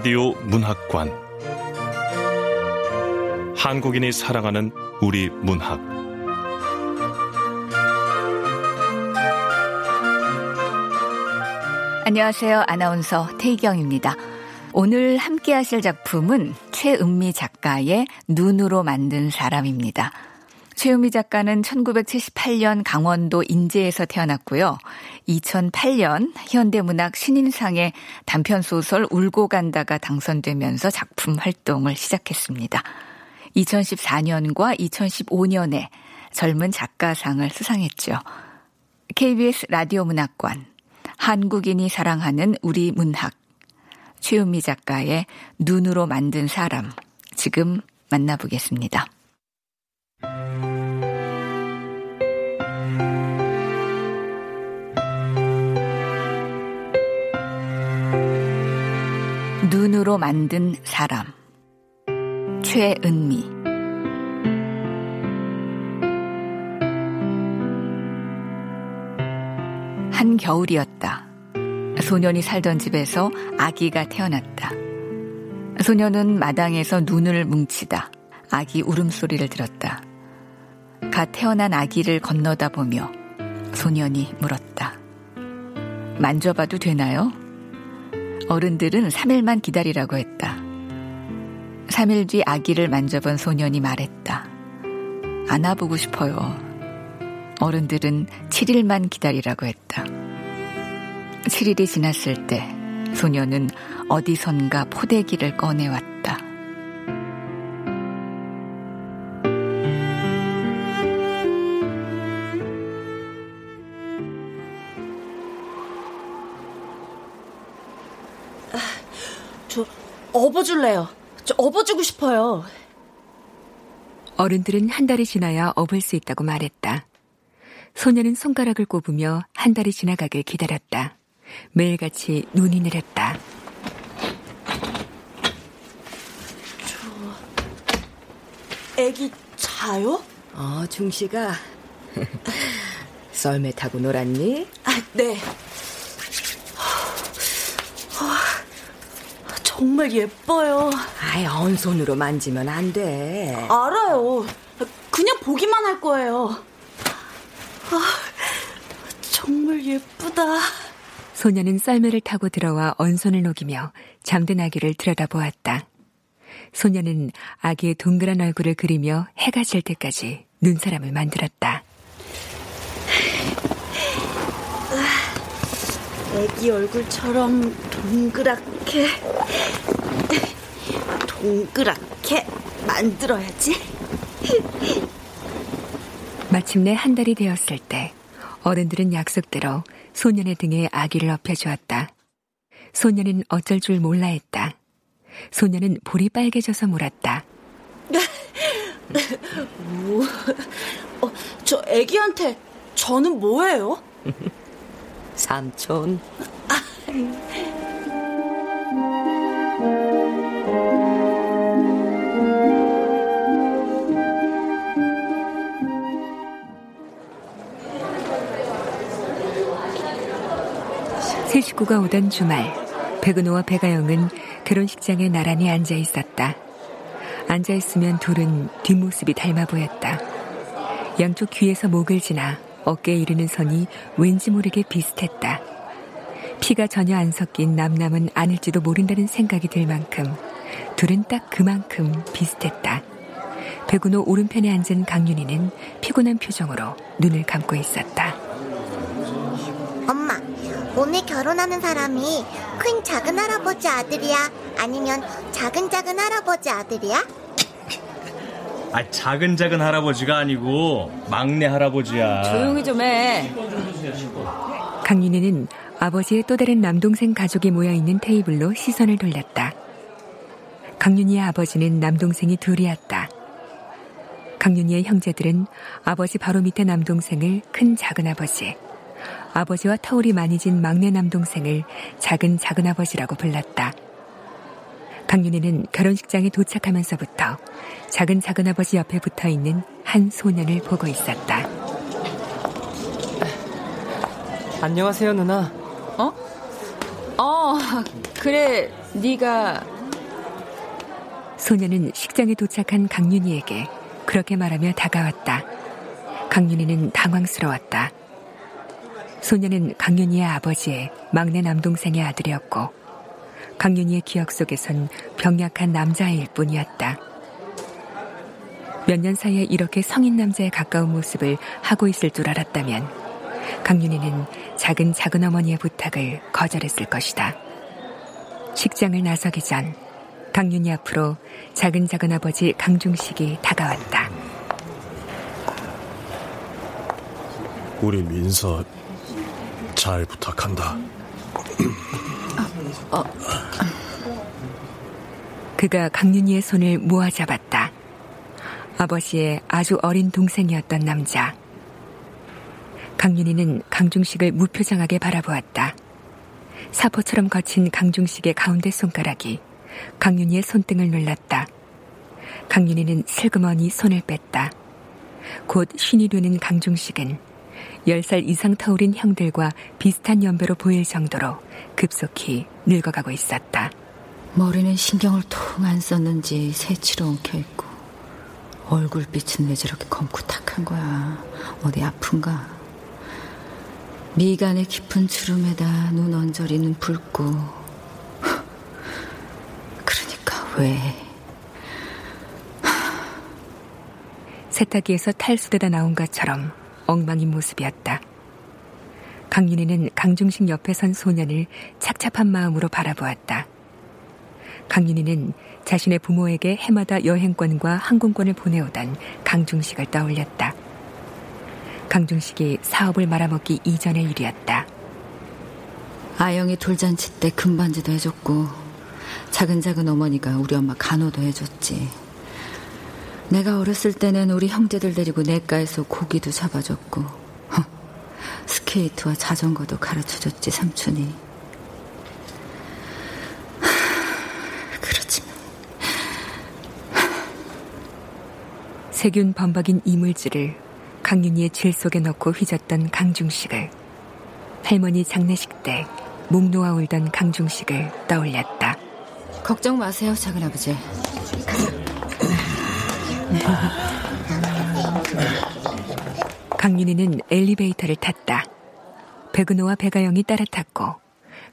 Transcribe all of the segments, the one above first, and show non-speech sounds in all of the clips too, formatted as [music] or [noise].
라디오 문학관 한국인이 사랑하는 우리 문학 안녕하세요. 아나운서 태희경입니다. 오늘 함께 하실 작품은 최은미 작가의 눈으로 만든 사람입니다. 최은미 작가는 1978년 강원도 인제에서 태어났고요. 2008년 현대문학 신인상의 단편소설 울고 간다가 당선되면서 작품 활동을 시작했습니다. 2014년과 2015년에 젊은 작가상을 수상했죠. KBS 라디오 문학관, 한국인이 사랑하는 우리 문학, 최은미 작가의 눈으로 만든 사람, 지금 만나보겠습니다. 눈으로 만든 사람 최은미 한 겨울이었다. 소년이 살던 집에서 아기가 태어났다. 소년은 마당에서 눈을 뭉치다 아기 울음소리를 들었다. 갓 태어난 아기를 건너다 보며 소년이 물었다. 만져봐도 되나요? 어른들은 3일만 기다리라고 했다. 3일 뒤 아기를 만져본 소년이 말했다. 안아보고 싶어요. 어른들은 7일만 기다리라고 했다. 7일이 지났을 때 소년은 어디선가 포대기를 꺼내왔다. 업어줄래요. 저 업어주고 싶어요. 어른들은 한 달이 지나야 업을 수 있다고 말했다. 소녀는 손가락을 꼽으며 한 달이 지나가길 기다렸다. 매일같이 눈이 내렸다. 애기 자요? 어, 중씨가 [laughs] 썰매 타고 놀았니? 아, 네. 정말 예뻐요. 아이, 언손으로 만지면 안 돼. 알아요. 그냥 보기만 할 거예요. 아, 정말 예쁘다. 소녀는 썰매를 타고 들어와 언손을 녹이며 잠든 아기를 들여다보았다. 소녀는 아기의 동그란 얼굴을 그리며 해가 질 때까지 눈사람을 만들었다. 애기 얼굴처럼 동그랗게 동그랗게 만들어야지. 마침내 한 달이 되었을 때 어른들은 약속대로 소년의 등에 아기를 엎여주었다. 소년은 어쩔 줄 몰라 했다. 소년은 볼이 빨개져서 물었다. 뭐? 어, 저 애기한테 저는 뭐예요? [laughs] 삼촌. 새 식구가 오던 주말, 백은호와 백아영은 결혼식장에 나란히 앉아 있었다. 앉아 있으면 둘은 뒷모습이 닮아 보였다. 양쪽 귀에서 목을 지나 어깨에 이르는 선이 왠지 모르게 비슷했다. 피가 전혀 안 섞인 남남은 아닐지도 모른다는 생각이 들 만큼 둘은 딱 그만큼 비슷했다. 백은호 오른편에 앉은 강윤희는 피곤한 표정으로 눈을 감고 있었다. 엄마, 오늘 결혼하는 사람이 큰 작은 할아버지 아들이야? 아니면 작은 작은 할아버지 아들이야? 아, 작은 작은 할아버지가 아니고 막내 할아버지야. 조용히 좀 해. 강윤희는 아버지의 또 다른 남동생 가족이 모여 있는 테이블로 시선을 돌렸다. 강윤희의 아버지는 남동생이 둘이었다. 강윤희의 형제들은 아버지 바로 밑에 남동생을 큰 작은 아버지, 아버지와 터울이 많이 진 막내 남동생을 작은 작은 아버지라고 불렀다. 강윤희는 결혼식장에 도착하면서부터 작은 작은 아버지 옆에 붙어 있는 한 소년을 보고 있었다. 안녕하세요, 누나. 어? 어, 그래, 네가 소년은 식장에 도착한 강윤희에게 그렇게 말하며 다가왔다. 강윤희는 당황스러웠다. 소년은 강윤희의 아버지의 막내 남동생의 아들이었고 강윤희의 기억 속에선 병약한 남자아이일 뿐이었다. 몇 년 사이에 이렇게 성인 남자에 가까운 모습을 하고 있을 줄 알았다면 강윤희는 작은 작은 어머니의 부탁을 거절했을 것이다. 식장을 나서기 전 강윤희 앞으로 작은 작은 아버지 강중식이 다가왔다. 우리 민서 잘 부탁한다. [clears throat] 어. 그가 강윤희의 손을 모아 잡았다. 아버지의 아주 어린 동생이었던 남자. 강윤희는 강중식을 무표정하게 바라보았다. 사포처럼 거친 강중식의 가운데 손가락이 강윤희의 손등을 눌렀다. 강윤희는 슬그머니 손을 뺐다. 곧 신이 되는 강중식은 10살 이상 터울인 형들과 비슷한 연배로 보일 정도로 급속히 늙어가고 있었다. 머리는 신경을 통 안 썼는지 새치로 엉켜있고 얼굴빛은 왜 저렇게 검고 탁한 거야. 어디 아픈가? 미간의 깊은 주름에다 눈 언저리는 붉고 [laughs] 그러니까 왜 세탁기에서 탈수되다 나온 것처럼 엉망인 모습이었다. 강윤희는 강중식 옆에 선 소년을 착잡한 마음으로 바라보았다. 강윤희는 자신의 부모에게 해마다 여행권과 항공권을 보내오던 강중식을 떠올렸다. 강중식이 사업을 말아먹기 이전의 일이었다. 아영이 돌잔치 때 금반지도 해줬고 작은 작은 어머니가 우리 엄마 간호도 해줬지. 내가 어렸을 때는 우리 형제들 데리고 내과에서 고기도 잡아줬고 허, 스케이트와 자전거도 가르쳐줬지 삼촌이. 그렇지만 세균 범벅인 이물질을 강윤희의 질 속에 넣고 휘젓던 강중식을 할머니 장례식 때 목 놓아 울던 강중식을 떠올렸다. 걱정 마세요, 작은아버지. 강윤희는 엘리베이터를 탔다. 백은호와 백아영이 따라 탔고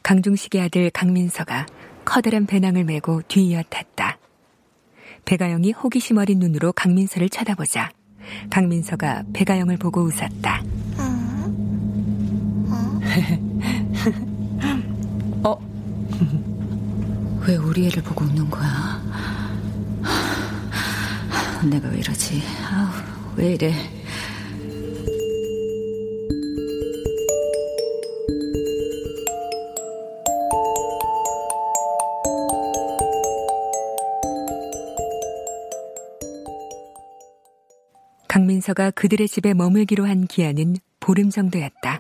강중식의 아들 강민서가 커다란 배낭을 메고 뒤이어 탔다. 백아영이 호기심 어린 눈으로 강민서를 쳐다보자 강민서가 백아영을 보고 웃었다. [laughs] 어? [laughs] 왜 우리 애를 보고 웃는 거야? 내가 왜 이러지? 아우, 왜 이래? 강민서가 그들의 집에 머물기로 한 기한은 보름 정도였다.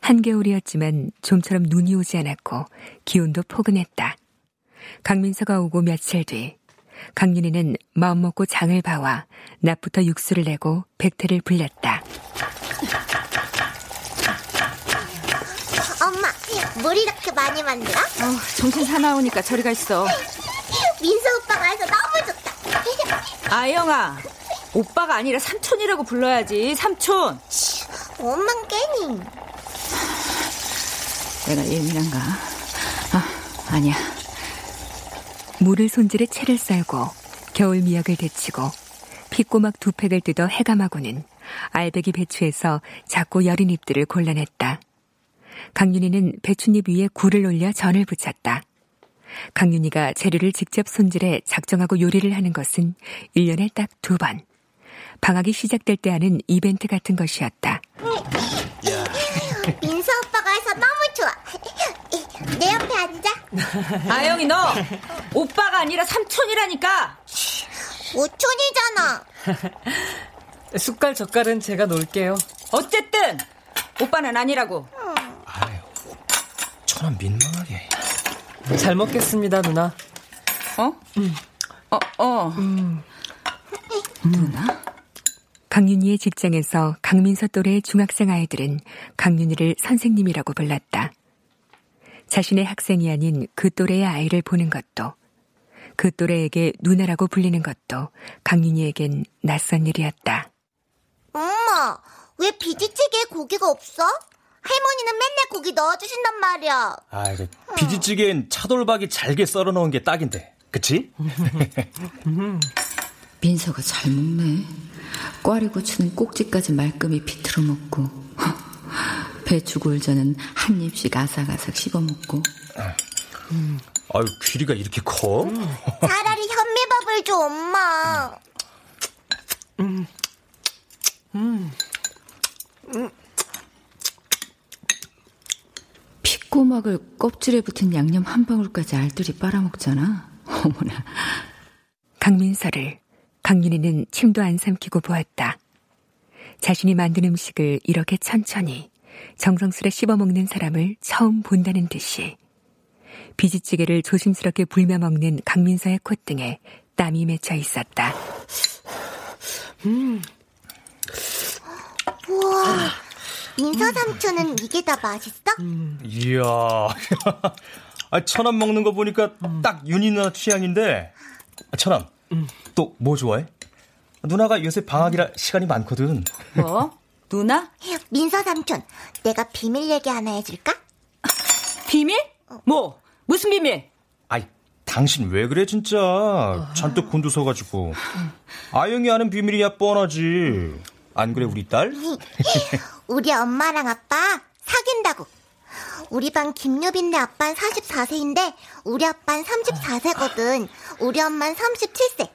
한겨울이었지만 좀처럼 눈이 오지 않았고 기온도 포근했다. 강민서가 오고 며칠 뒤 강윤희는 마음먹고 장을 봐와 낮부터 육수를 내고 백태를 불렸다. 엄마, 물 이렇게 많이 만들어? 어, 정신 사나우니까 저리 가 있어. 민서 오빠가 해서 너무 좋다. 아영아, 오빠가 아니라 삼촌이라고 불러야지. 삼촌. 엄만 깨니. 내가 예민한가? 아, 아니야. 물을 손질해 채를 썰고 겨울 미역을 데치고 핏고막 두 팩을 뜯어 해감하고는 알배기 배추에서 작고 여린 잎들을 골라냈다. 강윤희는 배춧잎 위에 굴을 올려 전을 붙였다. 강윤희가 재료를 직접 손질해 작정하고 요리를 하는 것은 1년에 딱 두 번. 방학이 시작될 때 하는 이벤트 같은 것이었다. [laughs] [laughs] 오빠가 [laughs] 아영이 [laughs] 너 오빠가 아니라 삼촌이라니까. 오촌이잖아. [laughs] 숟갈 젓갈은 제가 놓을게요. 어쨌든 오빠는 아니라고. 아유, 천원 민망하게. 잘 먹겠습니다, 누나. 어? 음. 어, 어. 음. 누나? 강윤희의 직장에서 강민서 또래의 중학생 아이들은 강윤희를 선생님이라고 불렀다. 자신의 학생이 아닌 그 또래의 아이를 보는 것도 그 또래에게 누나라고 불리는 것도 강윤희에겐 낯선 일이었다. 엄마, 왜 비지찌개에 고기가 없어? 할머니는 맨날 고기 넣어주신단 말이야. 아, 이제 비지찌개엔 차돌박이 잘게 썰어 넣은 게 딱인데. 그치? 민서가 잘 먹네. 꽈리고추는 꼭지까지 말끔히 비틀어 먹고 배추 골자는 한 입씩 아삭아삭 씹어 먹고. 음. 아유 귀리가 이렇게 커? 차라리 현미밥을 줘 엄마. 음. 음. 음. 피꼬막을 껍질에 붙은 양념 한 방울까지 알뜰히 빨아먹잖아. 어머나. 강민서를 강윤희는 침도 안 삼키고 보았다. 자신이 만든 음식을 이렇게 천천히 정성스레 씹어먹는 사람을 처음 본다는 듯이 비지찌개를 조심스럽게 불며 먹는 강민서의 콧등에 땀이 맺혀 있었다. 음. 우와, 민서 삼촌은 이게 다 맛있어? 음. 이야, [laughs] 아, 천암 먹는 거 보니까 음. 딱 윤희 누나 취향인데, 아, 천암, 음. 또뭐 좋아해? 누나가 요새 방학이라 시간이 많거든. 뭐? 누나? 민서 삼촌, 내가 비밀 얘기 하나 해줄까? 비밀? 뭐? 무슨 비밀? 아이, 당신 왜 그래 진짜? 잔뜩 곤두서가지고. 아영이 아는 비밀이야 뻔하지. 안 그래 우리 딸? 우리 엄마랑 아빠 사귄다고. 우리 반 김유빈네 아빠는 44세인데 우리 아빠는 34세거든. 우리 엄마는 37세.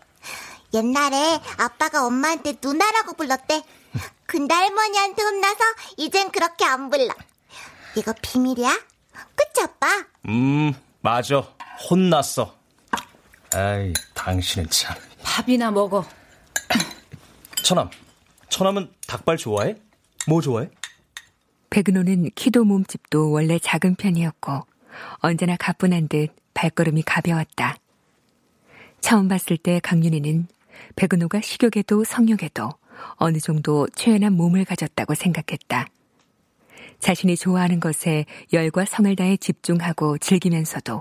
옛날에 아빠가 엄마한테 누나라고 불렀대. 근데 할머니한테 혼나서 이젠 그렇게 안 불러. 이거 비밀이야? 그치 아빠? 음 맞아. 혼났어. 아이 당신은 참. 밥이나 먹어. [clears throat] 천암. 천암은 닭발 좋아해? 뭐 좋아해? 백은호는 키도 몸집도 원래 작은 편이었고 언제나 가뿐한 듯 발걸음이 가벼웠다. 처음 봤을 때 강윤희는 백은호가 식욕에도 성욕에도 어느 정도 최연한 몸을 가졌다고 생각했다. 자신이 좋아하는 것에 열과 성을 다해 집중하고 즐기면서도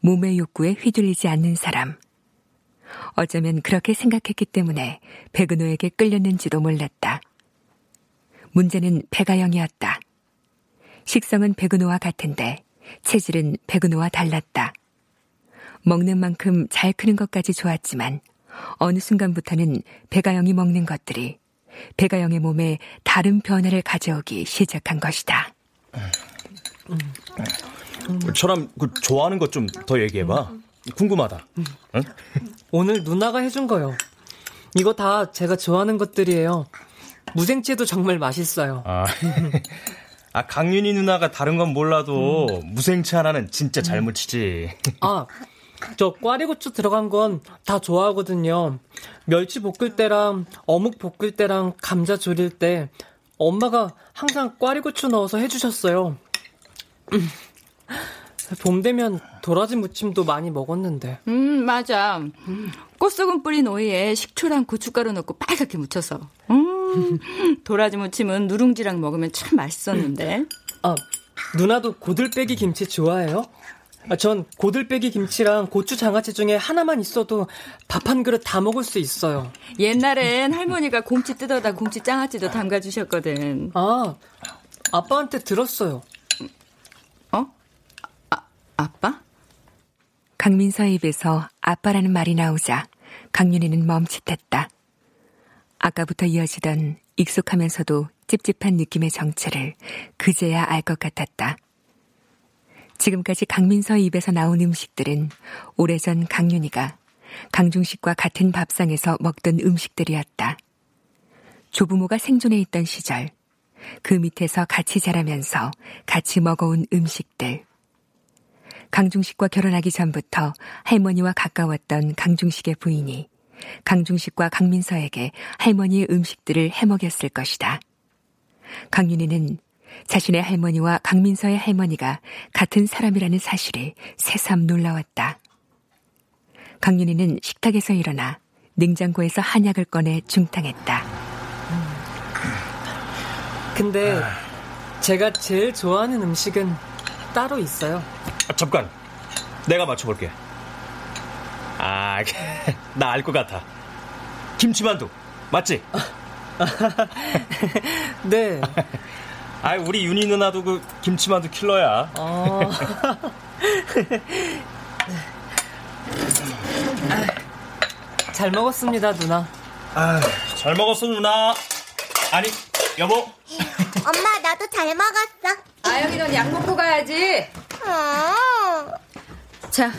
몸의 욕구에 휘둘리지 않는 사람. 어쩌면 그렇게 생각했기 때문에 백은호에게 끌렸는지도 몰랐다. 문제는 백아영이었다. 식성은 백은호와 같은데 체질은 백은호와 달랐다. 먹는 만큼 잘 크는 것까지 좋았지만 어느 순간부터는 백아영이 먹는 것들이 백아영의 몸에 다른 변화를 가져오기 시작한 것이다. 저람 그 좋아하는 것 좀 더 얘기해봐. 궁금하다. 응? 오늘 누나가 해준 거요. 이거 다 제가 좋아하는 것들이에요. 무생채도 정말 맛있어요. 아, [laughs] 아 강윤희 누나가 다른 건 몰라도 음. 무생채 하나는 진짜 잘 무치지. 아, 저 꽈리고추 들어간 건 다 좋아하거든요. 멸치 볶을 때랑 어묵 볶을 때랑 감자 조릴 때 엄마가 항상 꽈리고추 넣어서 해주셨어요. 음. 봄 되면 도라지 무침도 많이 먹었는데. 음, 맞아. 꽃소금 뿌린 오이에 식초랑 고춧가루 넣고 빨갛게 무쳐서. 음, 도라지 무침은 누룽지랑 먹으면 참 맛있었는데. 아, 누나도 고들빼기 김치 좋아해요? 아, 전 고들빼기 김치랑 고추 장아찌 중에 하나만 있어도 밥 한 그릇 다 먹을 수 있어요. 옛날엔 할머니가 곰치 뜯어다 곰치 장아찌도 담가 주셨거든. 아, 아빠한테 들었어요. 어? 아, 아빠? 강민서의 입에서 아빠라는 말이 나오자 강윤희는 멈칫했다. 아까부터 이어지던 익숙하면서도 찝찝한 느낌의 정체를 그제야 알 것 같았다. 지금까지 강민서 입에서 나온 음식들은 오래전 강윤희가 강중식과 같은 밥상에서 먹던 음식들이었다. 조부모가 생존해 있던 시절, 그 밑에서 같이 자라면서 같이 먹어온 음식들. 강중식과 결혼하기 전부터 할머니와 가까웠던 강중식의 부인이 강중식과 강민서에게 할머니의 음식들을 해먹였을 것이다. 강윤희는 자신의 할머니와 강민서의 할머니가 같은 사람이라는 사실에 새삼 놀라웠다. 강윤희는 식탁에서 일어나 냉장고에서 한약을 꺼내 중탕했다. 근데 제가 제일 좋아하는 음식은 따로 있어요. 아, 잠깐, 내가 맞춰볼게. 아, [laughs] 나 알 것 같아. 김치만두, 맞지? 네. [laughs] 아, 우리 윤희 누나도 그 김치만두 킬러야. 어. 잘 먹었습니다, 누나. 아, 잘 먹었어, 누나. 아니, 여보. 엄마, 나도 잘 먹었어. 아영이 넌 약 먹고 가야지. 어. 자.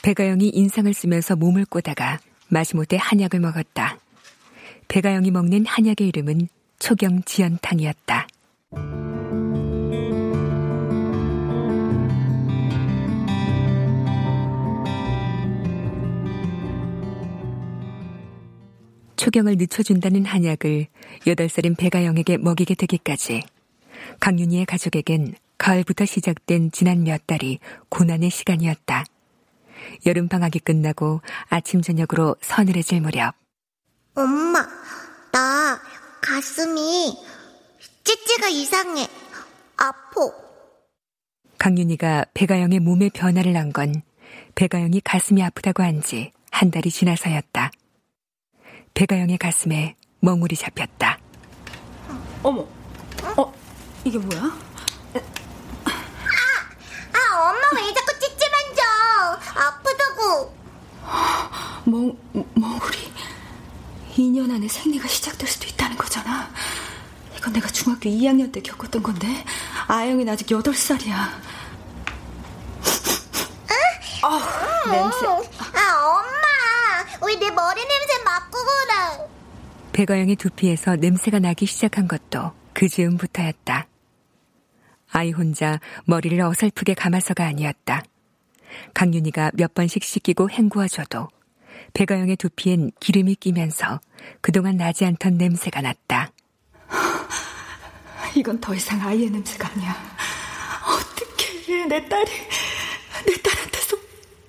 배가영이 인상을 쓰면서 몸을 꼬다가 마지못해 한약을 먹었다. 배가영이 먹는 한약의 이름은 초경 지연탕이었다. 초경을 늦춰준다는 한약을 8살인 배가영에게 먹이게 되기까지 강윤희의 가족에겐 가을부터 시작된 지난 몇 달이 고난의 시간이었다. 여름 방학이 끝나고 아침 저녁으로 서늘해질 무렵 엄마, 나 가슴이 찌찌가 이상해. 아포. 강윤희가 배가영의 몸에 변화를 한건 배가영이 가슴이 아프다고 한 지 한 달이 지나서였다. 배가영의 가슴에 멍울이 잡혔다. 어머, 어, 이게 뭐야? 아, 아, 엄마 왜 자꾸 찌찌 만져? 아프다고. [gasps] 멍, 멍울이 2년 안에 생리가 시작될 수도 있다는 거잖아. 이건 내가 중학교 2학년 때 겪었던 건데 아영이는 아직 8살이야. 아, 냄새. 아, 엄마. 왜 내 머리 냄새 맡고 그래? 배가영의 두피에서 냄새가 나기 시작한 것도 그 즈음부터였다. 아이 혼자 머리를 어설프게 감아서가 아니었다. 강윤희가 몇 번씩 씻기고 헹구어줘도 배가영의 두피엔 기름이 끼면서 그동안 나지 않던 냄새가 났다. 이건 더 이상 아이의 냄새가 아니야. 어떻게 내 딸이 내 딸한테서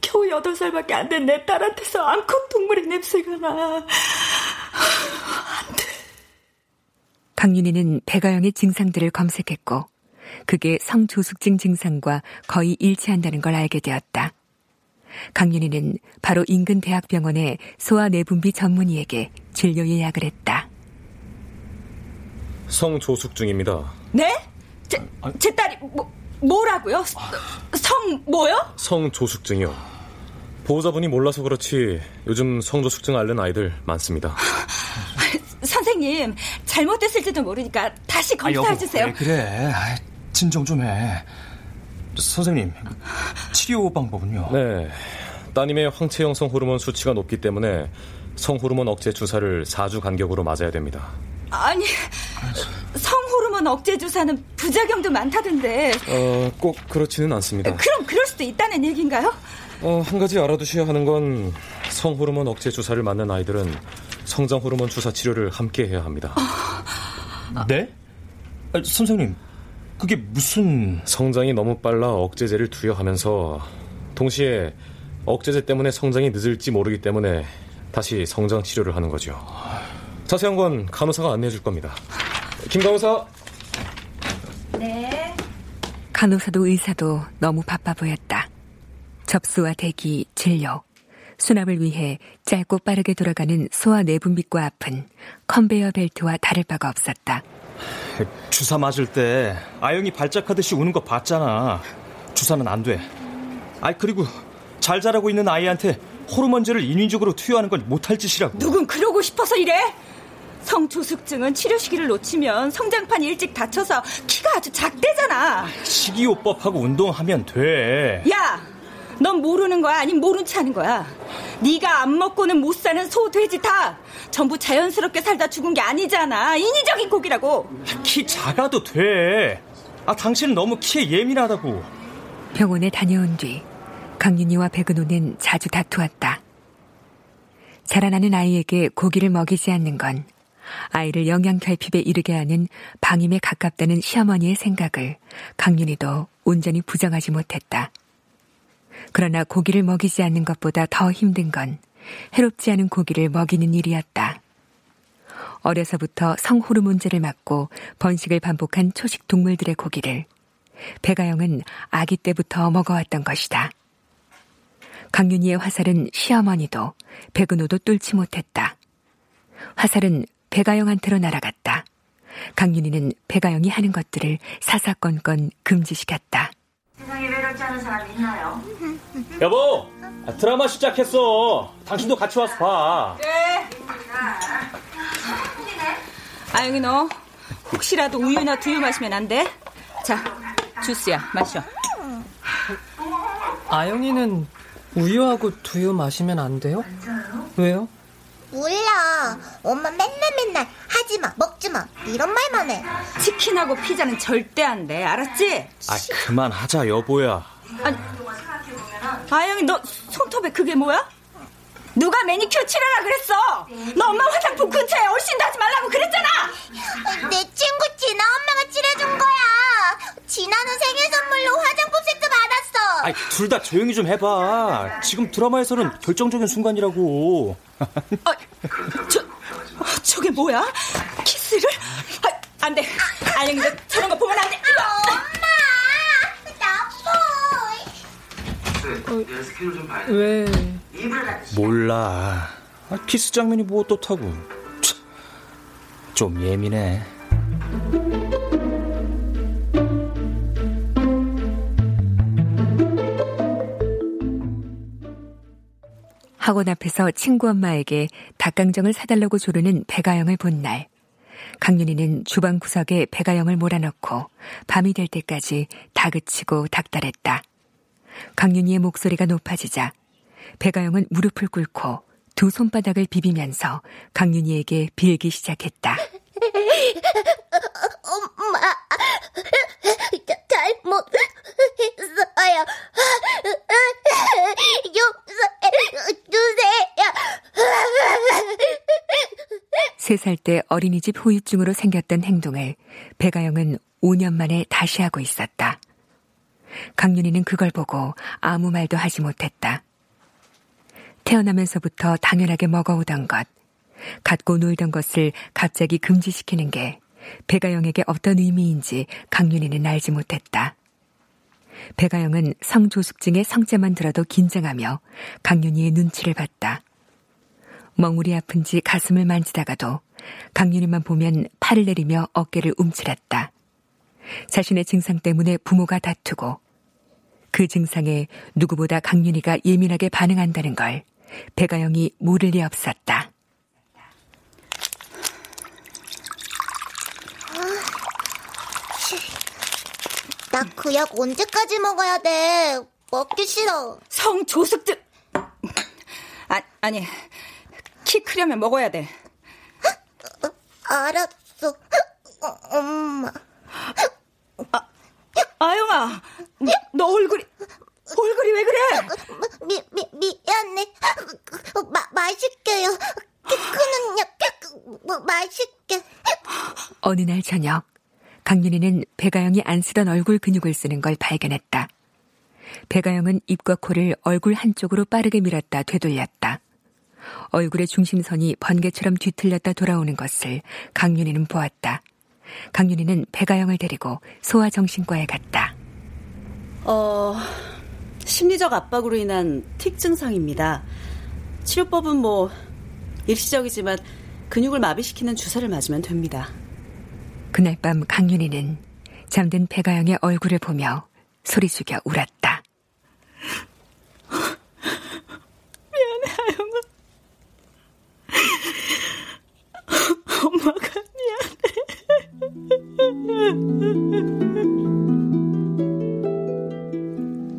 겨우 8살밖에 안 된 내 딸한테서 암컷 동물의 냄새가 나. 안 돼. 강윤희는 배가영의 증상들을 검색했고 그게 성조숙증 증상과 거의 일치한다는 걸 알게 되었다. 강윤희는 바로 인근 대학병원의 소아내분비 전문의에게 진료 예약을 했다. 성조숙증입니다. 네? 제, 제 딸이 뭐, 뭐라고요? 성 뭐요? 성조숙 증이요. 보호자분이 몰라서 그렇지 요즘 성조숙 증 앓는 아이들 많습니다. [laughs] 선생님 잘못됐을지도 모르니까 다시 검사해 주세요. 아, 그래, 진정 좀 해. 선생님, 치료 방법은요? 네, 따님의 황체형성 호르몬 수치가 높기 때문에 성호르몬 억제 주사를 4주 간격으로 맞아야 됩니다. 아니, 성호르몬 억제 주사는 부작용도 많다던데. 어, 꼭 그렇지는 않습니다. 그럼 그럴 수도 있다는 얘기인가요? 어, 한 가지 알아두셔야 하는 건 성호르몬 억제 주사를 맞는 아이들은 성장 호르몬 주사 치료를 함께 해야 합니다. 네? 아, 선생님, 그게 무슨 성장이 너무 빨라 억제제를 투여하면서 동시에 억제제 때문에 성장이 늦을지 모르기 때문에 다시 성장 치료를 하는 거죠. 자세한 건 간호사가 안내해 줄 겁니다. 김 간호사. 네. 간호사도 의사도 너무 바빠 보였다. 접수와 대기, 진료, 수납을 위해 짧고 빠르게 돌아가는 소화 내분비과 앞은 컨베이어 벨트와 다를 바가 없었다. 주사 맞을 때 아영이 발작하듯이 우는 거 봤잖아. 주사는 안 돼. 아 그리고 잘 자라고 있는 아이한테 호르몬제를 인위적으로 투여하는 건 못할 짓이라고. 누군 그러고 싶어서 이래? 성조숙증은 치료 시기를 놓치면 성장판이 일찍 닫혀서 키가 아주 작대잖아. 식이요법하고 운동하면 돼. 야, 넌 모르는 거야? 아님 모른 체 하는 거야? 네가 안 먹고는 못 사는 소, 돼지 다 전부 자연스럽게 살다 죽은 게 아니잖아. 인위적인 고기라고. 키 작아도 돼. 아, 당신은 너무 키에 예민하다고. 병원에 다녀온 뒤 강윤희와 백은호는 자주 다투었다. 자라나는 아이에게 고기를 먹이지 않는 건 아이를 영양 결핍에 이르게 하는 방임에 가깝다는 시어머니의 생각을 강윤희도 온전히 부정하지 못했다. 그러나 고기를 먹이지 않는 것보다 더 힘든 건 해롭지 않은 고기를 먹이는 일이었다. 어려서부터 성호르몬제를 맞고 번식을 반복한 초식 동물들의 고기를 배가영은 아기 때부터 먹어왔던 것이다. 강윤희의 화살은 시어머니도 백은호도 뚫지 못했다. 화살은 배가영한테로 날아갔다. 강윤희는 배가영이 하는 것들을 사사건건 금지시켰다. 세상에 외롭지 않은 사람이 있나요? 여보, 아, 드라마 시작했어. 당신도 같이 와서 봐. 네. 아영이 너 혹시라도 우유나 두유 마시면 안 돼? 자, 주스야 마셔. 아영이는 우유하고 두유 마시면 안 돼요? 왜요? 몰라. 엄마 맨날 맨날 하지 마, 먹지 마 이런 말만 해. 치킨하고 피자는 절대 안 돼. 알았지? 아, 그만하자, 여보야. 아니, 아영이 너 손톱에 그게 뭐야? 누가 매니큐어 칠하라 그랬어? 너 엄마 화장품 근처에 얼씬도 하지 말라고 그랬잖아. 내 친구 진아 엄마가 칠해준 거야. 진아는 생일 선물로 화장품 세트 받았어. 아이, 둘 다 조용히 좀 해봐. 지금 드라마에서는 결정적인 순간이라고. 아, [laughs] 저, 어, 저게 뭐야? 키스를? 아, 안 돼. 아영이 너 저런 거 보면 안 돼. 왜? 몰라. 아, 키스 장면이 뭐 어떻다고. 참, 좀 예민해. 학원 앞에서 친구 엄마에게 닭강정을 사달라고 조르는 배가영을 본 날, 강윤희는 주방 구석에 배가영을 몰아넣고 밤이 될 때까지 다그치고 닥달했다. 강윤희의 목소리가 높아지자 배가영은 무릎을 꿇고 두 손바닥을 비비면서 강윤희에게 빌기 시작했다. [laughs] 엄마, 잘못했어요. [laughs] 용서해 주세요. [laughs] 세 살 때 어린이집 후유증으로 생겼던 행동을 배가영은 5년 만에 다시 하고 있었다. 강윤희는 그걸 보고 아무 말도 하지 못했다. 태어나면서부터 당연하게 먹어오던 것, 갖고 놀던 것을 갑자기 금지시키는 게 배가영에게 어떤 의미인지 강윤희는 알지 못했다. 배가영은 성조숙증의 성자만 들어도 긴장하며 강윤희의 눈치를 봤다. 멍울이 아픈지 가슴을 만지다가도 강윤희만 보면 팔을 내리며 어깨를 움츠렸다. 자신의 증상 때문에 부모가 다투고 그 증상에 누구보다 강윤희가 예민하게 반응한다는 걸 배가영이 모를 리 없었다. 나 그 약 언제까지 먹어야 돼? 먹기 싫어. 성조숙증. 아, 아니, 키 크려면 먹어야 돼. 알았어. 어, 엄마. 아, 아영아, 너, 너 얼굴이 얼굴이 왜 그래? 미, 미, 미안해. 마, 크는 약, 뭐, 마실게. 어느 날 저녁, 강윤희는 배가영이 안 쓰던 얼굴 근육을 쓰는 걸 발견했다. 배가영은 입과 코를 얼굴 한쪽으로 빠르게 밀었다 되돌렸다. 얼굴의 중심선이 번개처럼 뒤틀렸다 돌아오는 것을 강윤희는 보았다. 강윤희는 배가영을 데리고 소아정신과에 갔다. 어, 심리적 압박으로 인한 틱 증상입니다. 치료법은 뭐 일시적이지만 근육을 마비시키는 주사를 맞으면 됩니다. 그날 밤 강윤희는 잠든 배가영의 얼굴을 보며 소리 죽여 울었다. [laughs] 미안해, 아영아. 엄마가 미안해.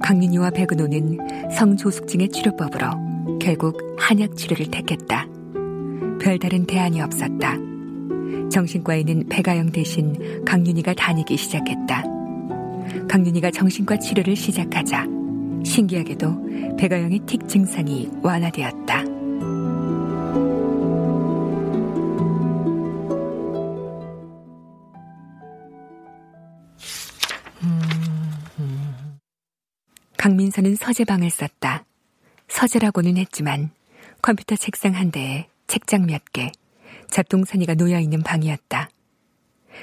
강윤희와 백은호는 성조숙증의 치료법으로 결국 한약 치료를 택했다. 별다른 대안이 없었다. 정신과에는 배가영 대신 강윤희가 다니기 시작했다. 강윤희가 정신과 치료를 시작하자 신기하게도 배가영의 틱 증상이 완화되었다. 강민서는 서재방을 썼다. 서재라고는 했지만 컴퓨터 책상 한 대에 책장 몇 개, 잡동사니가 놓여 있는 방이었다.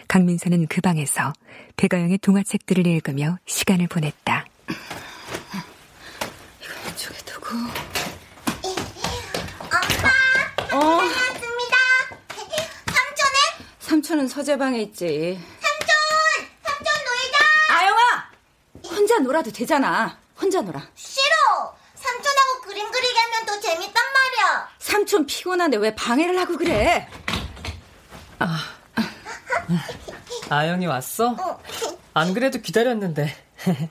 강민서는 그 방에서 배가영의 동화책들을 읽으며 시간을 보냈다. 이거 이쪽에 두고. 엄마! 어? 다녀왔습니다. 삼촌은? 삼촌은 서재방에 있지. 삼촌! 삼촌 놀자! 아영아! 혼자 놀아도 되잖아. 혼자 놀아. 싫어! 삼촌하고 그림 그리게 하면 더 재밌단 말이야. 삼촌 피곤한데 왜 방해를 하고 그래? 아영이 왔어? 안 그래도 기다렸는데. [laughs]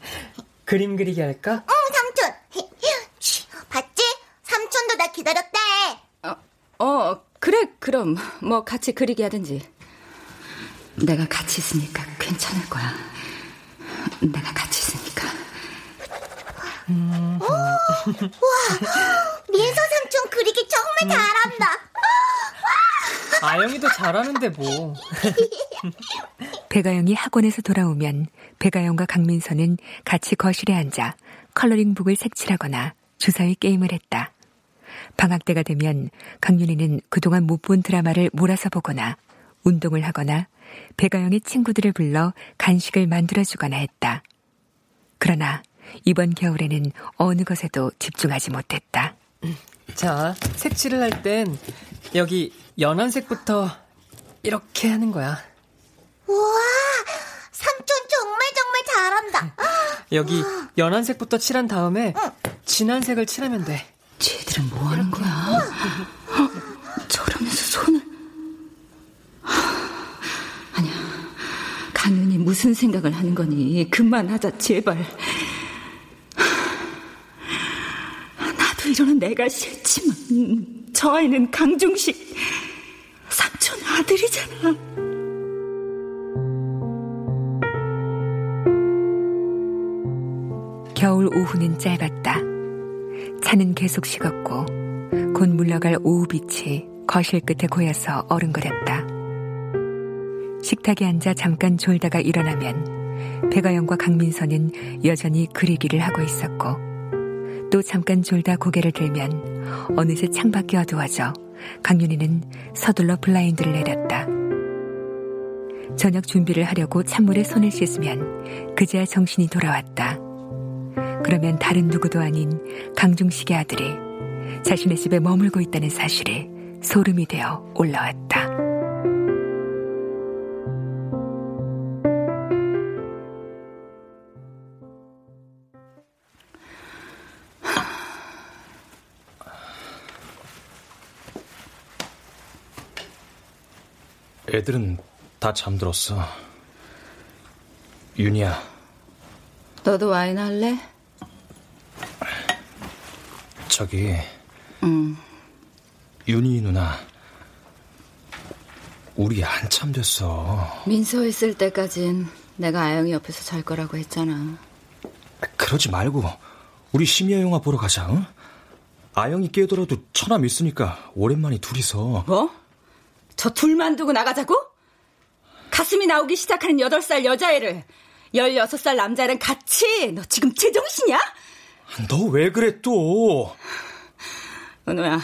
그림 그리기 할까? 응, 삼촌. 봤지? 삼촌도 나 기다렸대. 어, 어, 그래, 그럼. 뭐, 같이 그리기 하든지. 내가 같이 있으니까 괜찮을 거야. 내가 같이 있으니까. 오, 와, 민서 삼촌 그리기 정말 잘한다. 아영이도 잘하는데 뭐. [laughs] 배가영이 학원에서 돌아오면 배가영과 강민서는 같이 거실에 앉아 컬러링북을 색칠하거나 주사위 게임을 했다. 방학 때가 되면 강윤희는 그동안 못 본 드라마를 몰아서 보거나 운동을 하거나 배가영의 친구들을 불러 간식을 만들어주거나 했다. 그러나 이번 겨울에는 어느 것에도 집중하지 못했다. 자, 색칠을 할 땐 여기 연한색부터 이렇게 하는 거야. 우와, 삼촌 정말 정말 잘한다. 여기 연한색부터 칠한 다음에 진한 색을 칠하면 돼. 쟤들은 뭐 하는 거야? 저러면서 손을. 아니야. 강윤이 무슨 생각을 하는 거니? 그만하자, 제발. 이러는 내가 싫지만, 저 아이는 강중식, 삼촌 아들이잖아. 겨울 오후는 짧았다. 차는 계속 식었고 곧 물러갈 오후빛이 거실 끝에 고여서 어른거렸다. 식탁에 앉아 잠깐 졸다가 일어나면 배가영과 강민서는 여전히 그리기를 하고 있었고 또 잠깐 졸다 고개를 들면 어느새 창밖이 어두워져 강윤희는 서둘러 블라인드를 내렸다. 저녁 준비를 하려고 찬물에 손을 씻으면 그제야 정신이 돌아왔다. 그러면 다른 누구도 아닌 강중식의 아들이 자신의 집에 머물고 있다는 사실이 소름이 되어 올라왔다. 애들은 다 잠들었어. 윤이야. 너도 와인 할래? 저기 응. 윤희 누나. 우리 한참 됐어. 민서 있을 때까진 내가 아영이 옆에서 잘 거라고 했잖아. 그러지 말고 우리 심야 영화 보러 가자. 응? 아영이 깨더라도 천함 있으니까 오랜만에 둘이서. 뭐? 저 둘만 두고 나가자고? 가슴이 나오기 시작하는 8살 여자애를 16살 남자애랑 같이 너 지금 제정신이야? 너 왜 그래 또? 은호야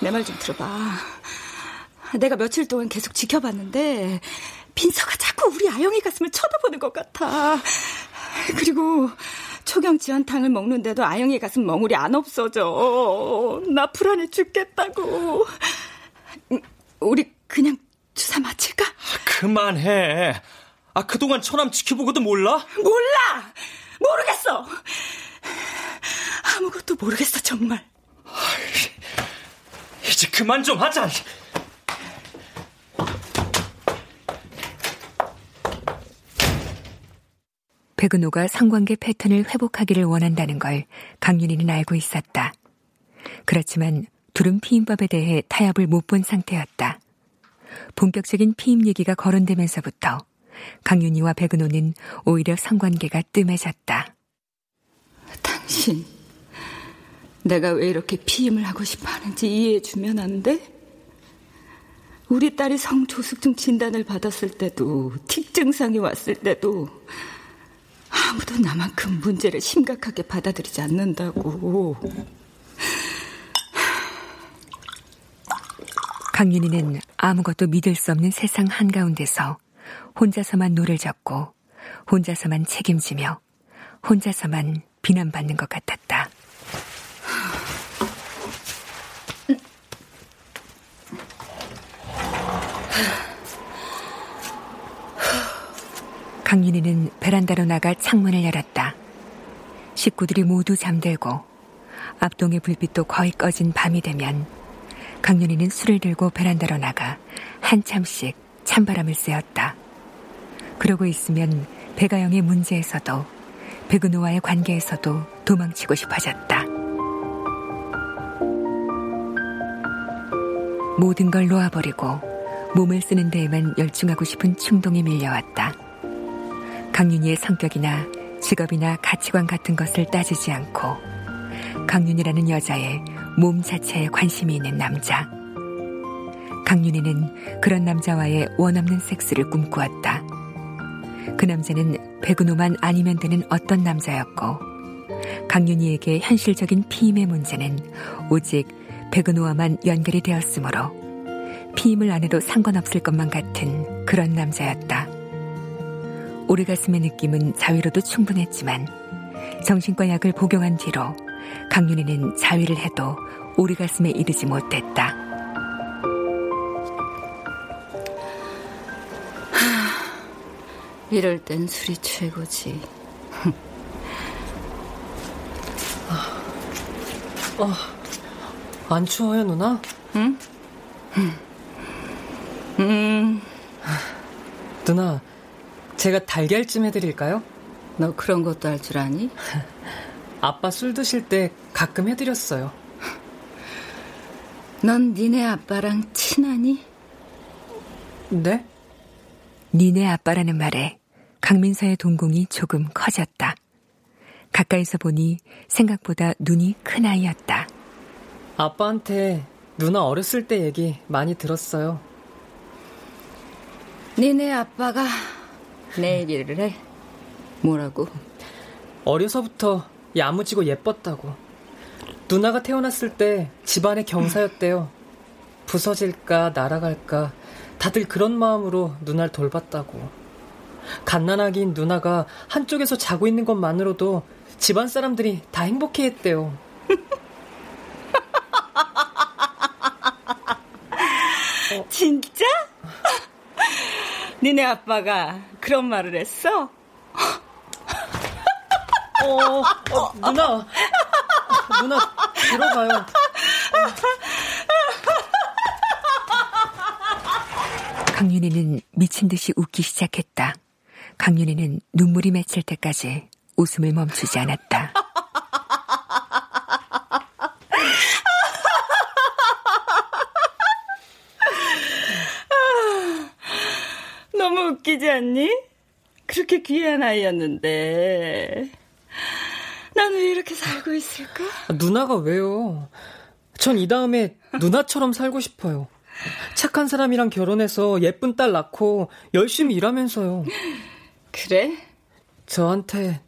내 말 좀 들어봐. 내가 며칠 동안 계속 지켜봤는데 빈서가 자꾸 우리 아영이 가슴을 쳐다보는 것 같아. 그리고 초경 지한탕을 먹는데도 아영이 가슴 멍울이 안 없어져. 나 불안해 죽겠다고. 우리 그냥 주사 맞힐까? 그만해. 아, 그동안 처남 지켜보고도 몰라? 몰라! 모르겠어! 아무것도 모르겠어, 정말. 이제 그만 좀 하자. 백은호가 성관계 패턴을 회복하기를 원한다는 걸 강윤희는 알고 있었다. 그렇지만 둘은 피임법에 대해 타협을 못 본 상태였다. 본격적인 피임 얘기가 거론되면서부터 강윤희와 백은호는 오히려 성관계가 뜸해졌다. 당신, 내가 왜 이렇게 피임을 하고 싶어 하는지 이해해주면 안 돼? 우리 딸이 성조숙증 진단을 받았을 때도, 틱 증상이 왔을 때도, 아무도 나만큼 문제를 심각하게 받아들이지 않는다고. 강윤희는 아무것도 믿을 수 없는 세상 한가운데서 혼자서만 노를 젓고 혼자서만 책임지며 혼자서만 비난받는 것 같았다. 강윤희는 베란다로 나가 창문을 열었다. 식구들이 모두 잠들고 앞동의 불빛도 거의 꺼진 밤이 되면 강윤희는 술을 들고 베란다로 나가 한참씩 찬바람을 쐬었다. 그러고 있으면 배가영의 문제에서도 백은호와의 관계에서도 도망치고 싶어졌다. 모든 걸 놓아버리고 몸을 쓰는 데에만 열중하고 싶은 충동이 밀려왔다. 강윤희의 성격이나 직업이나 가치관 같은 것을 따지지 않고 강윤희라는 여자의 몸 자체에 관심이 있는 남자. 강윤희는 그런 남자와의 원없는 섹스를 꿈꾸었다. 그 남자는 백은호만 아니면 되는 어떤 남자였고, 강윤희에게 현실적인 피임의 문제는 오직 백은호와만 연결이 되었으므로 피임을 안 해도 상관없을 것만 같은 그런 남자였다. 오래가슴의 느낌은 자위로도 충분했지만 정신과 약을 복용한 뒤로 강윤희는 자위를 해도 오리가슴에 이르지 못했다. 하, 이럴 땐 술이 최고지. 어, 안 추워요, 누나? 응? 음. 누나, 제가 달걀찜 해드릴까요? 너 그런 것도 할 줄 아니? [laughs] 아빠 술 드실 때 가끔 해드렸어요. 넌 니네 아빠랑 친하니? 네? 니네 아빠라는 말에 강민서의 동공이 조금 커졌다. 가까이서 보니 생각보다 눈이 큰 아이였다. 아빠한테 누나 어렸을 때 얘기 많이 들었어요. 니네 아빠가 내 얘기를 해? 뭐라고? 어려서부터 야무지고 예뻤다고. 누나가 태어났을 때 집안의 경사였대요. 부서질까 날아갈까 다들 그런 마음으로 누나를 돌봤다고. 갓난아기인 누나가 한쪽에서 자고 있는 것만으로도 집안 사람들이 다 행복해했대요. 어. [laughs] 진짜? [laughs] 니네 아빠가 그런 말을 했어? 어, 어, 누나. 누나, 들어가요. 강윤희는 미친 듯이 웃기 시작했다. 강윤희는 눈물이 맺힐 때까지 웃음을 멈추지 않았다. 너무 웃기지 않니? 그렇게 귀한 아이였는데. 나는 왜 이렇게 살고 있을까? 아, 누나가 왜요? 전 이 다음에 누나처럼 살고 싶어요. 착한 사람이랑 결혼해서 예쁜 딸 낳고 열심히 일하면서요. 그래? 저한테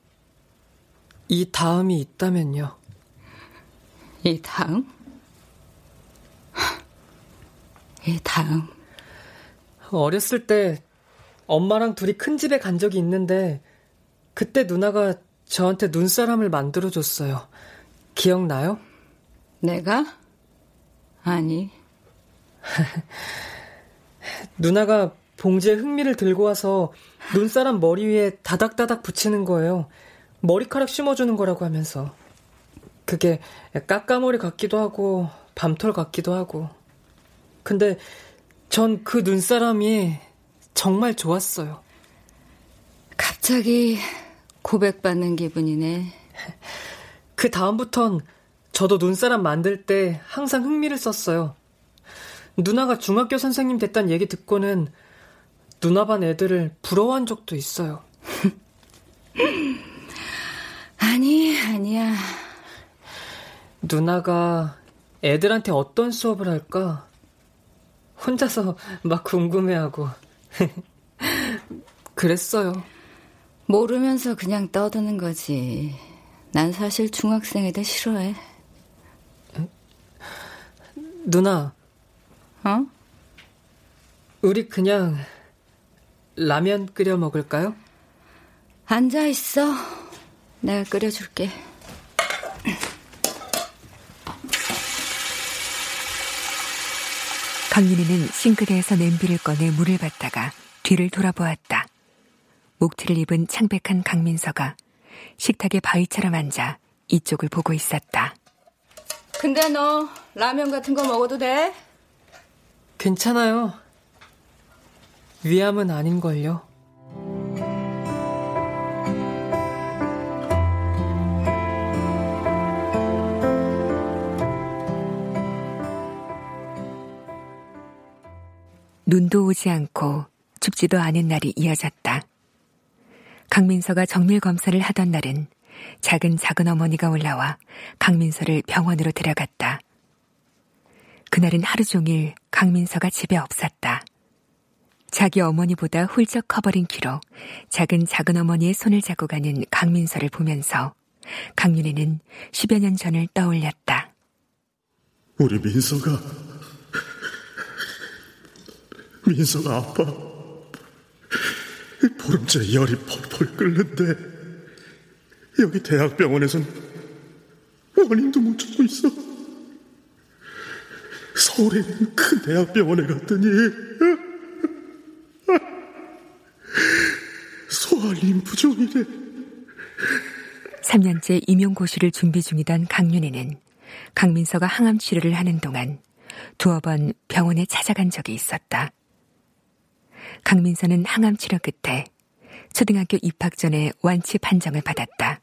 이 다음이 있다면요. 이 다음? 이 다음. 어렸을 때 엄마랑 둘이 큰 집에 간 적이 있는데 그때 누나가 저한테 눈사람을 만들어줬어요. 기억나요? 내가? 아니. [laughs] 누나가 봉지에 흑미를 들고 와서 눈사람 머리 위에 다닥다닥 붙이는 거예요. 머리카락 심어주는 거라고 하면서. 그게 까까머리 같기도 하고 밤톨 같기도 하고. 근데 전 그 눈사람이 정말 좋았어요. 갑자기 고백받는 기분이네. [laughs] 그 다음부턴 저도 눈사람 만들 때 항상 흥미를 썼어요. 누나가 중학교 선생님 됐단 얘기 듣고는 누나 반 애들을 부러워한 적도 있어요. [laughs] 아니, 아니야. 누나가 애들한테 어떤 수업을 할까? 혼자서 막 궁금해하고. [laughs] 그랬어요. 모르면서 그냥 떠드는 거지. 난 사실 중학생 애들 싫어해. 누나. 어? 우리 그냥 라면 끓여 먹을까요? 앉아 있어. 내가 끓여줄게. 강민이는 싱크대에서 냄비를 꺼내 물을 받다가 뒤를 돌아보았다. 목티를 입은 창백한 강민서가 식탁에 바위처럼 앉아 이쪽을 보고 있었다. 근데 너 라면 같은 거 먹어도 돼? 괜찮아요. 위암은 아닌걸요. 눈도 오지 않고 춥지도 않은 날이 이어졌다. 강민서가 정밀 검사를 하던 날은 작은 작은 어머니가 올라와 강민서를 병원으로 데려갔다. 그날은 하루 종일 강민서가 집에 없었다. 자기 어머니보다 훌쩍 커버린 키로 작은 작은 어머니의 손을 잡고 가는 강민서를 보면서 강윤희는 10여 년 전을 떠올렸다. 우리 민서가 민서가 아파. 보름째 열이 펄펄 끓는데 여기 대학병원에선 원인도 못 찾고 있어. 서울에 있는 큰 대학병원에 갔더니 소아 림프종이래. 3년째 임용고시를 준비 중이던 강윤희는 강민서가 항암 치료를 하는 동안 두어 번 병원에 찾아간 적이 있었다. 강민서는 항암 치료 끝에 초등학교 입학 전에 완치 판정을 받았다.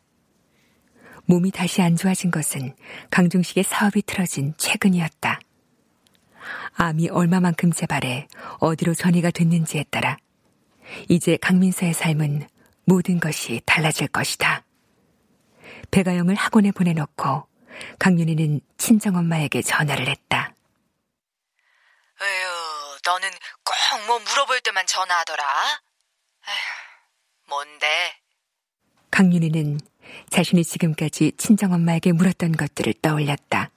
몸이 다시 안 좋아진 것은 강중식의 사업이 틀어진 최근이었다. 암이 얼마만큼 재발해 어디로 전이가 됐는지에 따라 이제 강민서의 삶은 모든 것이 달라질 것이다. 배가영을 학원에 보내놓고 강윤희는 친정엄마에게 전화를 했다. 에휴, 너는 꼭 뭐 물어볼 때만 전화하더라. 에휴, 뭔데? 강윤희는 자신이 지금까지 친정엄마에게 물었던 것들을 떠올렸다.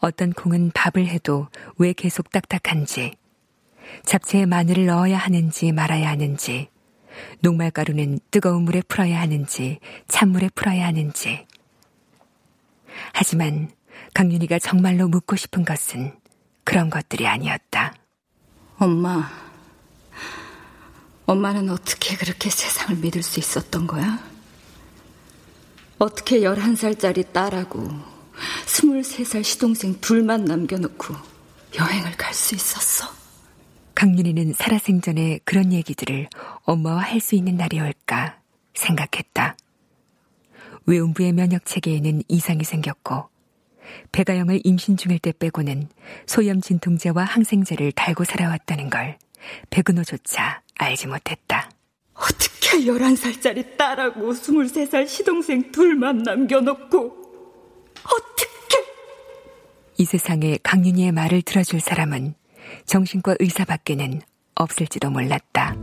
어떤 콩은 밥을 해도 왜 계속 딱딱한지, 잡채에 마늘을 넣어야 하는지 말아야 하는지, 녹말가루는 뜨거운 물에 풀어야 하는지 찬물에 풀어야 하는지. 하지만 강윤희가 정말로 묻고 싶은 것은 그런 것들이 아니었다. 엄마, 엄마는 어떻게 그렇게 세상을 믿을 수 있었던 거야? 어떻게 11살짜리 딸하고 23살 시동생 둘만 남겨놓고 여행을 갈 수 있었어? 강윤희는 살아생전에 그런 얘기들을 엄마와 할 수 있는 날이 올까 생각했다. 외음부의 면역 체계에는 이상이 생겼고 배가영을 임신 중일 때 빼고는 소염 진통제와 항생제를 달고 살아왔다는 걸 백은호조차 알지 못했다. 어떻게 11살짜리 딸하고 23살 시동생 둘만 남겨놓고 어떻게 이 세상에 강윤희의 말을 들어줄 사람은 정신과 의사밖에는 없을지도 몰랐다.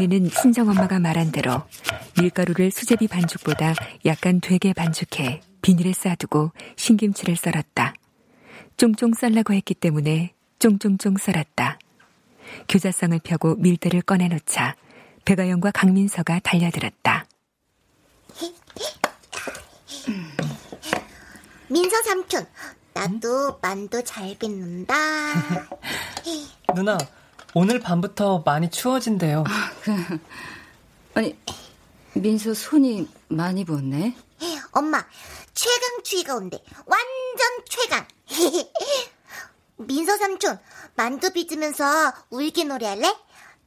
강윤희는 친정엄마가 말한 대로 밀가루를 수제비 반죽보다 약간 되게 반죽해 비닐에 싸두고 신김치를 썰었다. 쫑쫑 썰라고 했기 때문에 쫑쫑쫑 썰었다. 교자성을 펴고 밀대를 꺼내놓자 배가영과 강민서가 달려들었다. 민서 삼촌, 나도 만두 잘 빚는다. [laughs] 누나, 오늘 밤부터 많이 추워진대요. 아, 그, 아니, 민서 손이 많이 부었네. 엄마, 최강 추위가 온대. 완전 최강. [laughs] 민서 삼촌, 만두 빚으면서 울기 노래 할래?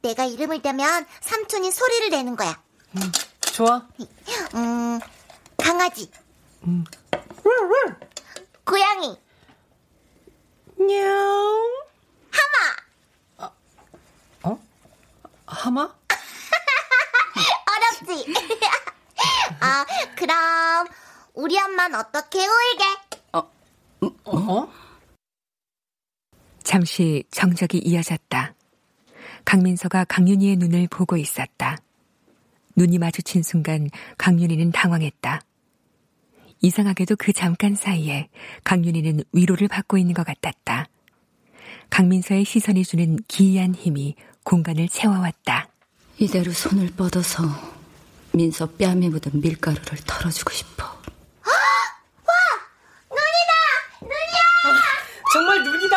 내가 이름을 대면 삼촌이 소리를 내는 거야. 음, 좋아. 음, 강아지. 음. 고양이. 냐옹. 하마. 어? 하마? 어렵지? 아, [laughs] 그럼 우리 엄마는 어떻게 울게? 어? 어? 잠시 정적이 이어졌다. 강민서가 강윤희의 눈을 보고 있었다. 눈이 마주친 순간 강윤희는 당황했다. 이상하게도 그 잠깐 사이에 강윤희는 위로를 받고 있는 것 같았다. 강민서의 시선이 주는 기이한 힘이 공간을 채워왔다. 이대로 손을 뻗어서 민서 뺨에 묻은 밀가루를 털어주고 싶어. 와! 눈이다! 눈이야! 정말 눈이다!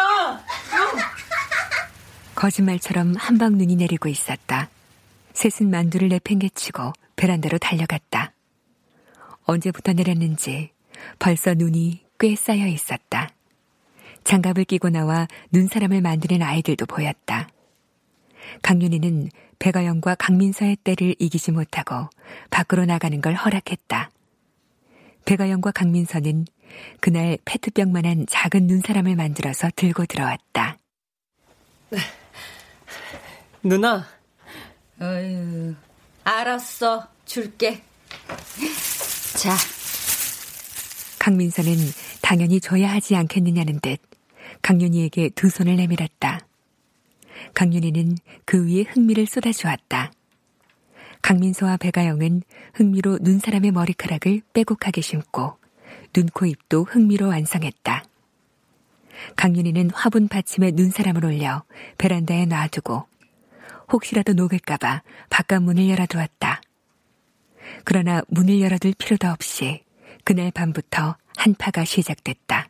거짓말처럼 한방 눈이 내리고 있었다. 셋은 만두를 내팽개치고 베란다로 달려갔다. 언제부터 내렸는지 벌써 눈이 꽤 쌓여 있었다. 장갑을 끼고 나와 눈사람을 만드는 아이들도 보였다. 강윤희는 백아영과 강민서의 때를 이기지 못하고 밖으로 나가는 걸 허락했다. 백아영과 강민서는 그날 페트병만한 작은 눈사람을 만들어서 들고 들어왔다. 누나. 어휴, 알았어. 줄게. 자. 강민서는 당연히 줘야 하지 않겠느냐는 듯 강윤희에게 두 손을 내밀었다. 강윤희는 그 위에 흥미를 쏟아주었다. 강민서와 배가영은 흥미로 눈사람의 머리카락을 빼곡하게 심고 눈, 코, 입도 흥미로 완성했다. 강윤희는 화분 받침에 눈사람을 올려 베란다에 놔두고 혹시라도 녹을까봐 바깥 문을 열어두었다. 그러나 문을 열어둘 필요도 없이 그날 밤부터 한파가 시작됐다.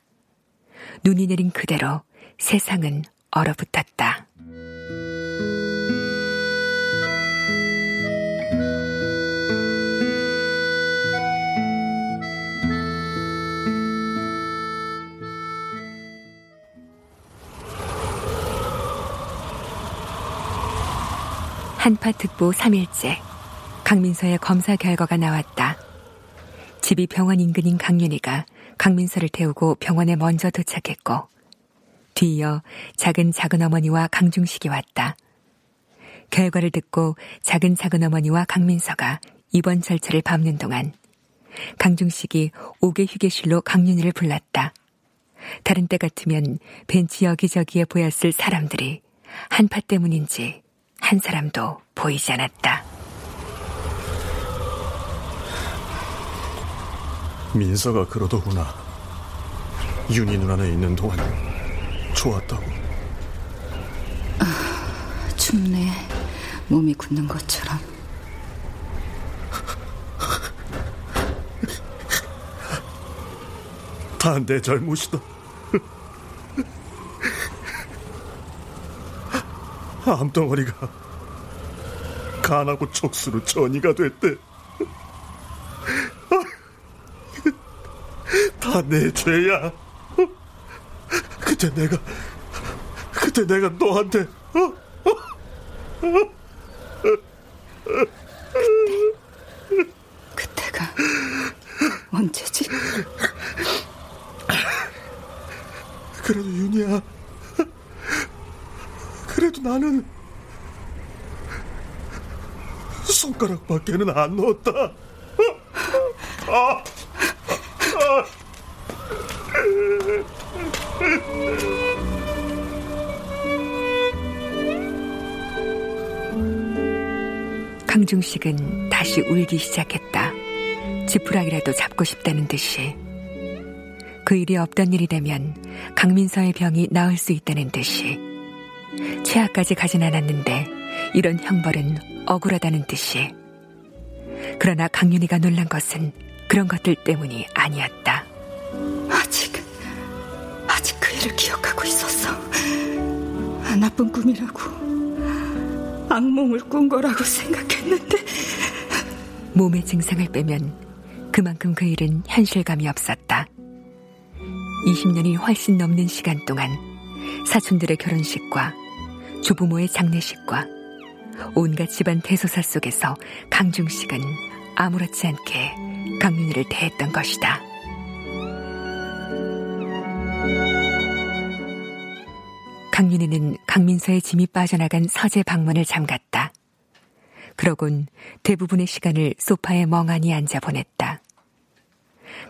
눈이 내린 그대로 세상은 얼어붙었다. 한파특보 3일째 강민서의 검사 결과가 나왔다. 집이 병원 인근인 강윤희가 강민서를 태우고 병원에 먼저 도착했고 뒤이어 작은 작은 어머니와 강중식이 왔다. 결과를 듣고 작은 작은 어머니와 강민서가 입원 절차를 밟는 동안 강중식이 옥외 휴게실로 강윤희를 불렀다. 다른 때 같으면 벤치 여기저기에 보였을 사람들이 한파 때문인지 한 사람도 보이지 않았다. 민서가 그러더구나. 윤희 누나네 있는 동안 좋았다고. 아, 춥네. 몸이 굳는 것처럼. 다 내 잘못이다. 암덩어리가 간하고 척수로 전이가 됐대. 다 내 죄야. 그때 내가 그때 내가 너한테 어? 그때, 그때가 언제지? 그래도 윤이야. 그래도 나는 손가락밖에는 안 넣었다. 강중식은 다시 울기 시작했다. 지푸라기라도 잡고 싶다는 듯이. 그 일이 없던 일이 되면 강민서의 병이 나을 수 있다는 듯이. 최악까지 가진 않았는데 이런 형벌은 억울하다는 뜻이. 그러나 강윤희가 놀란 것은 그런 것들 때문이 아니었다. 아직, 아직 그 일을 기억하고 있었어. 나쁜 꿈이라고, 악몽을 꾼 거라고 생각했는데. 몸의 증상을 빼면 그만큼 그 일은 현실감이 없었다. 20년이 훨씬 넘는 시간 동안 사촌들의 결혼식과 조부모의 장례식과 온갖 집안 대소사 속에서 강중식은 아무렇지 않게 강윤희를 대했던 것이다. 강윤희는 강민서의 짐이 빠져나간 서재 방문을 잠갔다. 그러곤 대부분의 시간을 소파에 멍하니 앉아 보냈다.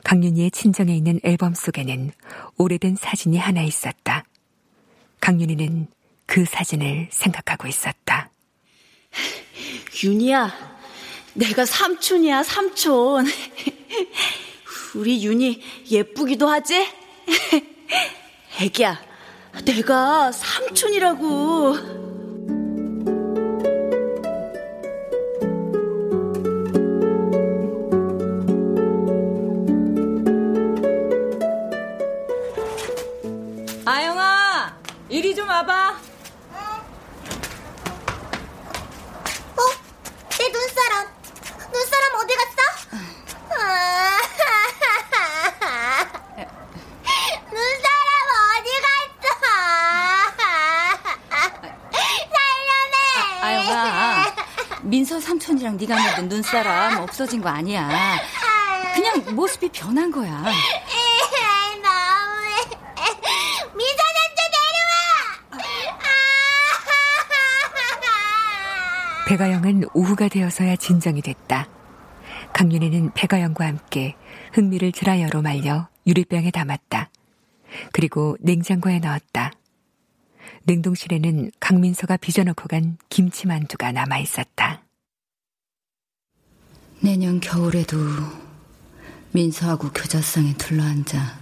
강윤희의 친정에 있는 앨범 속에는 오래된 사진이 하나 있었다. 강윤희는 그 사진을 생각하고 있었다. 윤희야, 내가 삼촌이야, 삼촌. 우리 윤희 예쁘기도 하지? [laughs] 애기야, 내가 삼촌이라고. 민서 삼촌이랑 네가 만든 눈사람 없어진 거 아니야. 그냥 모습이 변한 거야. 너무해. 미선한테 내려와. 배가영은 오후가 되어서야 진정이 됐다. 강윤희는 배가영과 함께 흑미를 드라이어로 말려 유리병에 담았다. 그리고 냉장고에 넣었다. 냉동실에는 강민서가 빚어놓고 간 김치만두가 남아 있었다. 내년 겨울에도 민서하고 교자상에 둘러앉아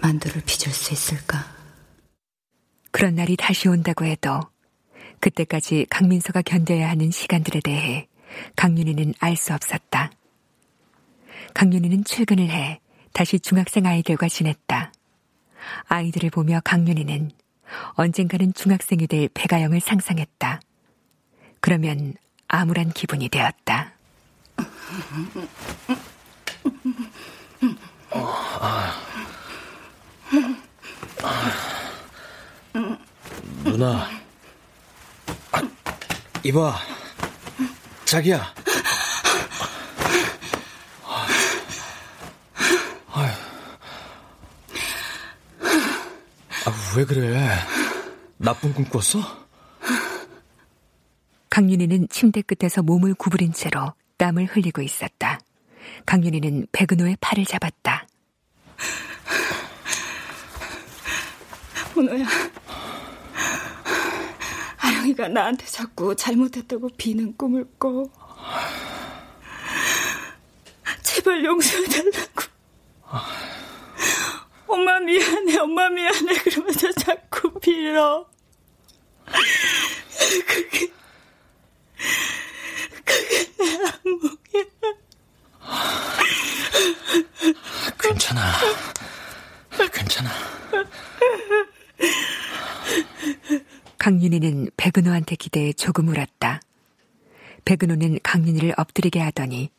만두를 빚을 수 있을까? 그런 날이 다시 온다고 해도 그때까지 강민서가 견뎌야 하는 시간들에 대해 강윤희는 알 수 없었다. 강윤희는 출근을 해 다시 중학생 아이들과 지냈다. 아이들을 보며 강윤희는 언젠가는 중학생이 될 배가영을 상상했다. 그러면 암울한 기분이 되었다. 누나. 아, 이봐. 자기야. 아, 왜 그래? 나쁜 꿈 꿨어? 강윤희는 침대 끝에서 몸을 구부린 채로 땀을 흘리고 있었다. 강윤희는 백은호의 팔을 잡았다. 문호야. 아영이가 나한테 자꾸 잘못했다고 비는 꿈을 꿔. 제발 용서해달라고. 엄마 미안해, 엄마 미안해. 그러면서 자꾸 빌어. 그게. [laughs] 괜찮아. 괜찮아. 강윤희는 백은호한테 기대해 조금 울었다. 백은호는 강윤희를 엎드리게 하더니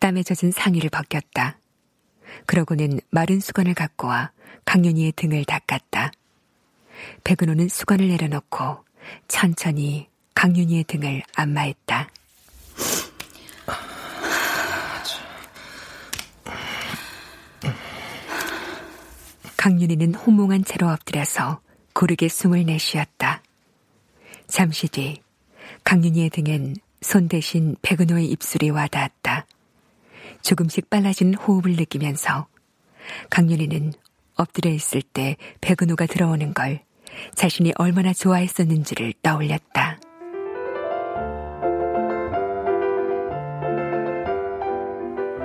땀에 젖은 상의를 벗겼다. 그러고는 마른 수건을 갖고 와 강윤희의 등을 닦았다. 백은호는 수건을 내려놓고 천천히 강윤희의 등을 안마했다. 강윤희는 호몽한 채로 엎드려서 고르게 숨을 내쉬었다. 잠시 뒤 강윤희의 등엔 손 대신 백은호의 입술이 와닿았다. 조금씩 빨라진 호흡을 느끼면서 강윤희는 엎드려 있을 때 백은호가 들어오는 걸 자신이 얼마나 좋아했었는지를 떠올렸다.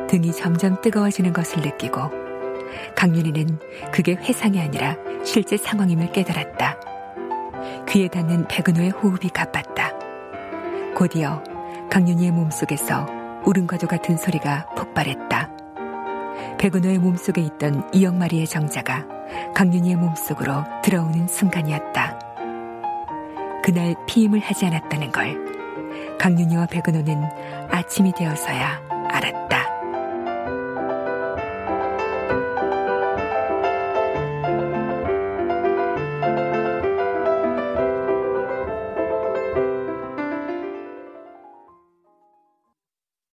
등이 점점 뜨거워지는 것을 느끼고 강윤희는 그게 회상이 아니라 실제 상황임을 깨달았다. 귀에 닿는 백은호의 호흡이 가빴다. 곧이어 강윤희의 몸속에서 울음과도 같은 소리가 폭발했다. 백은호의 몸속에 있던 이영마리의 정자가 강윤희의 몸속으로 들어오는 순간이었다. 그날 피임을 하지 않았다는 걸 강윤희와 백은호는 아침이 되어서야 알았다.